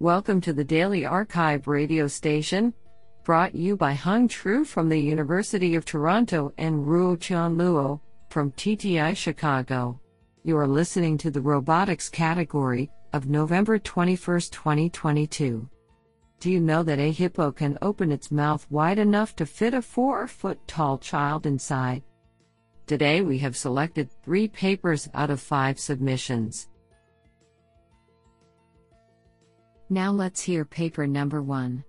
Welcome to the Daily Archive radio station, brought you by Hung Tru from the University of Toronto and Ruotian Luo from TTI Chicago. You are listening to the robotics category of November 21, 2022. Do you know that a hippo can open its mouth wide enough to fit a four foot tall child inside? Today we have selected three papers out of five submissions. Now let's hear paper number one.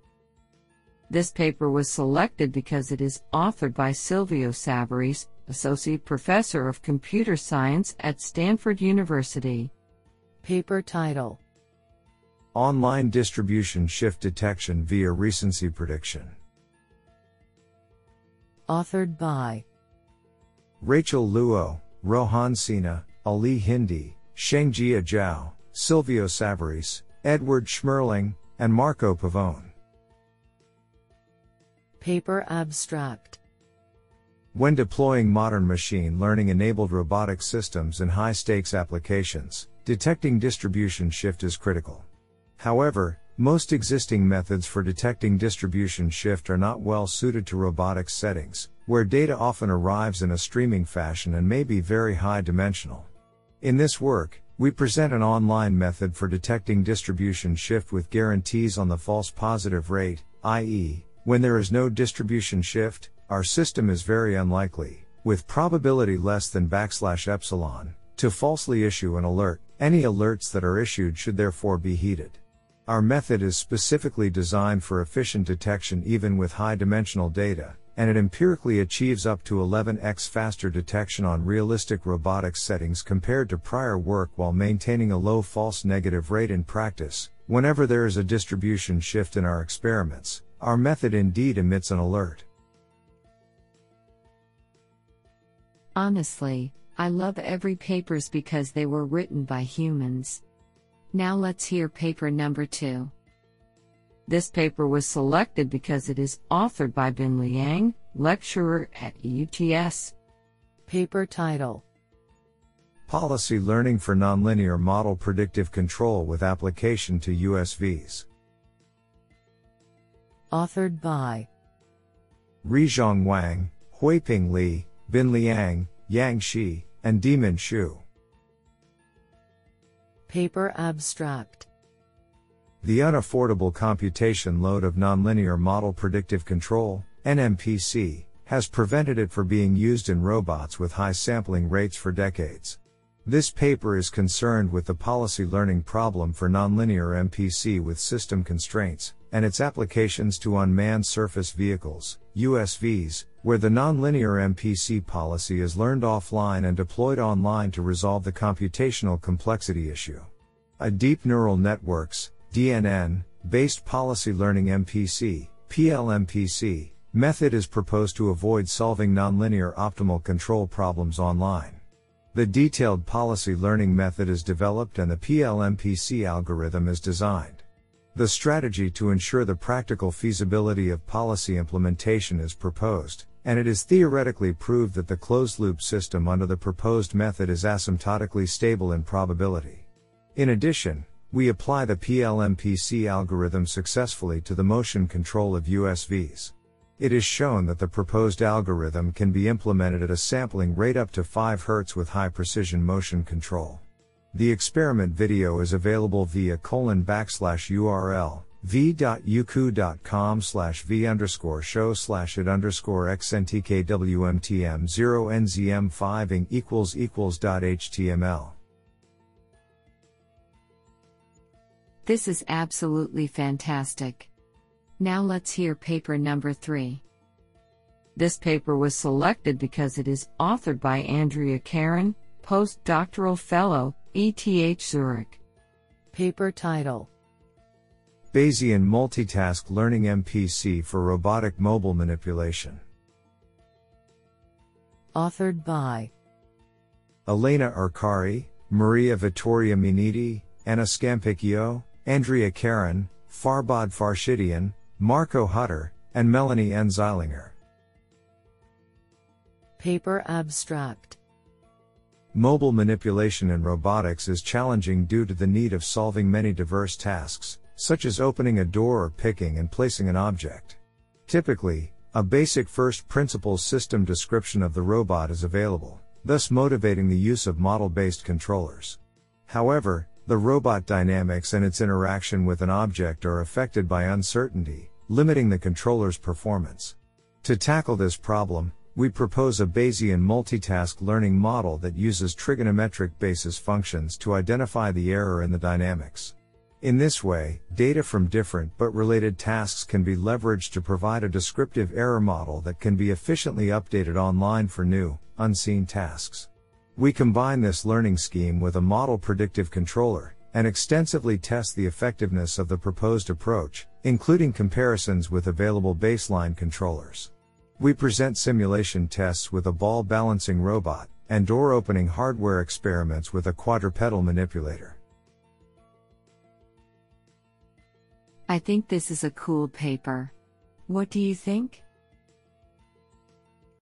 This paper was selected because it is authored by Silvio Savarese, Associate Professor of Computer Science at Stanford University. Paper title Online Distribution Shift Detection via Recency Prediction. Authored by Rachel Luo, Rohan Sinha, Ali Hindy, Shengjia Zhao, Silvio Savarese, Edward Schmerling, and Marco Pavone. Paper Abstract When deploying modern machine learning enabled robotic systems in high stakes applications, detecting distribution shift is critical. However, most existing methods for detecting distribution shift are not well suited to robotics settings, where data often arrives in a streaming fashion and may be very high dimensional. In this work, we present an online method for detecting distribution shift with guarantees on the false positive rate, i.e., when there is no distribution shift, our system is very unlikely, with probability less than backslash epsilon, to falsely issue an alert. Any alerts that are issued should therefore be heeded. Our method is specifically designed for efficient detection even with high dimensional data, and it empirically achieves up to 11x faster detection on realistic robotics settings compared to prior work while maintaining a low false negative rate in practice. Whenever there is a distribution shift in our experiments, our method indeed emits an alert. Honestly, I love every papers because they were written by humans. Now let's hear paper number 2. This paper was selected because it is authored by Bin Liang, lecturer at UTS. Paper title Policy Learning for Nonlinear Model Predictive Control with Application to USVs. Authored by Rizhong Wang, Huiping Li, Bin Liang, Yang Shi, and Demin Xu. Paper Abstract the unaffordable computation load of nonlinear model predictive control, NMPC, has prevented it from being used in robots with high sampling rates for decades. This paper is concerned with the policy learning problem for nonlinear MPC with system constraints, and its applications to unmanned surface vehicles, USVs, where the nonlinear MPC policy is learned offline and deployed online to resolve the computational complexity issue. A deep neural networks, DNN, based policy learning MPC, PLMPC, method is proposed to avoid solving nonlinear optimal control problems online. The detailed policy learning method is developed and the PLMPC algorithm is designed. The strategy to ensure the practical feasibility of policy implementation is proposed, and it is theoretically proved that the closed loop system under the proposed method is asymptotically stable in probability. In addition, we apply the PLMPC algorithm successfully to the motion control of USVs. It is shown that the proposed algorithm can be implemented at a sampling rate up to 5 Hz with high precision motion control. The experiment video is available via colon backslash URL v.youku.com slash v underscore show slash it underscore xntkwmtm 0 nzm5 ing equals equals dot html. This is absolutely fantastic. Now let's hear paper number 3. This paper was selected because it is authored by Andrea Carron, postdoctoral fellow, ETH Zurich. Paper title Bayesian Multitask Learning MPC for Robotic Mobile Manipulation. Authored by Elena Arcari, Maria Vittoria Minniti, Anna Scampicchio, Andrea Carron, Farbod Farshidian, Marco Hutter, and Melanie N. Zeilinger. Paper Abstract Mobile manipulation in robotics is challenging due to the need of solving many diverse tasks, such as opening a door or picking and placing an object. Typically, a basic first principles system description of the robot is available, thus motivating the use of model based controllers. However, the robot dynamics and its interaction with an object are affected by uncertainty, limiting the controller's performance. To tackle this problem, we propose a Bayesian multitask learning model that uses trigonometric basis functions to identify the error in the dynamics. In this way, data from different but related tasks can be leveraged to provide a descriptive error model that can be efficiently updated online for new, unseen tasks. We combine this learning scheme with a model predictive controller, and extensively test the effectiveness of the proposed approach, including comparisons with available baseline controllers. We present simulation tests with a ball balancing robot, and door opening hardware experiments with a quadrupedal manipulator. I think this is a cool paper. What do you think?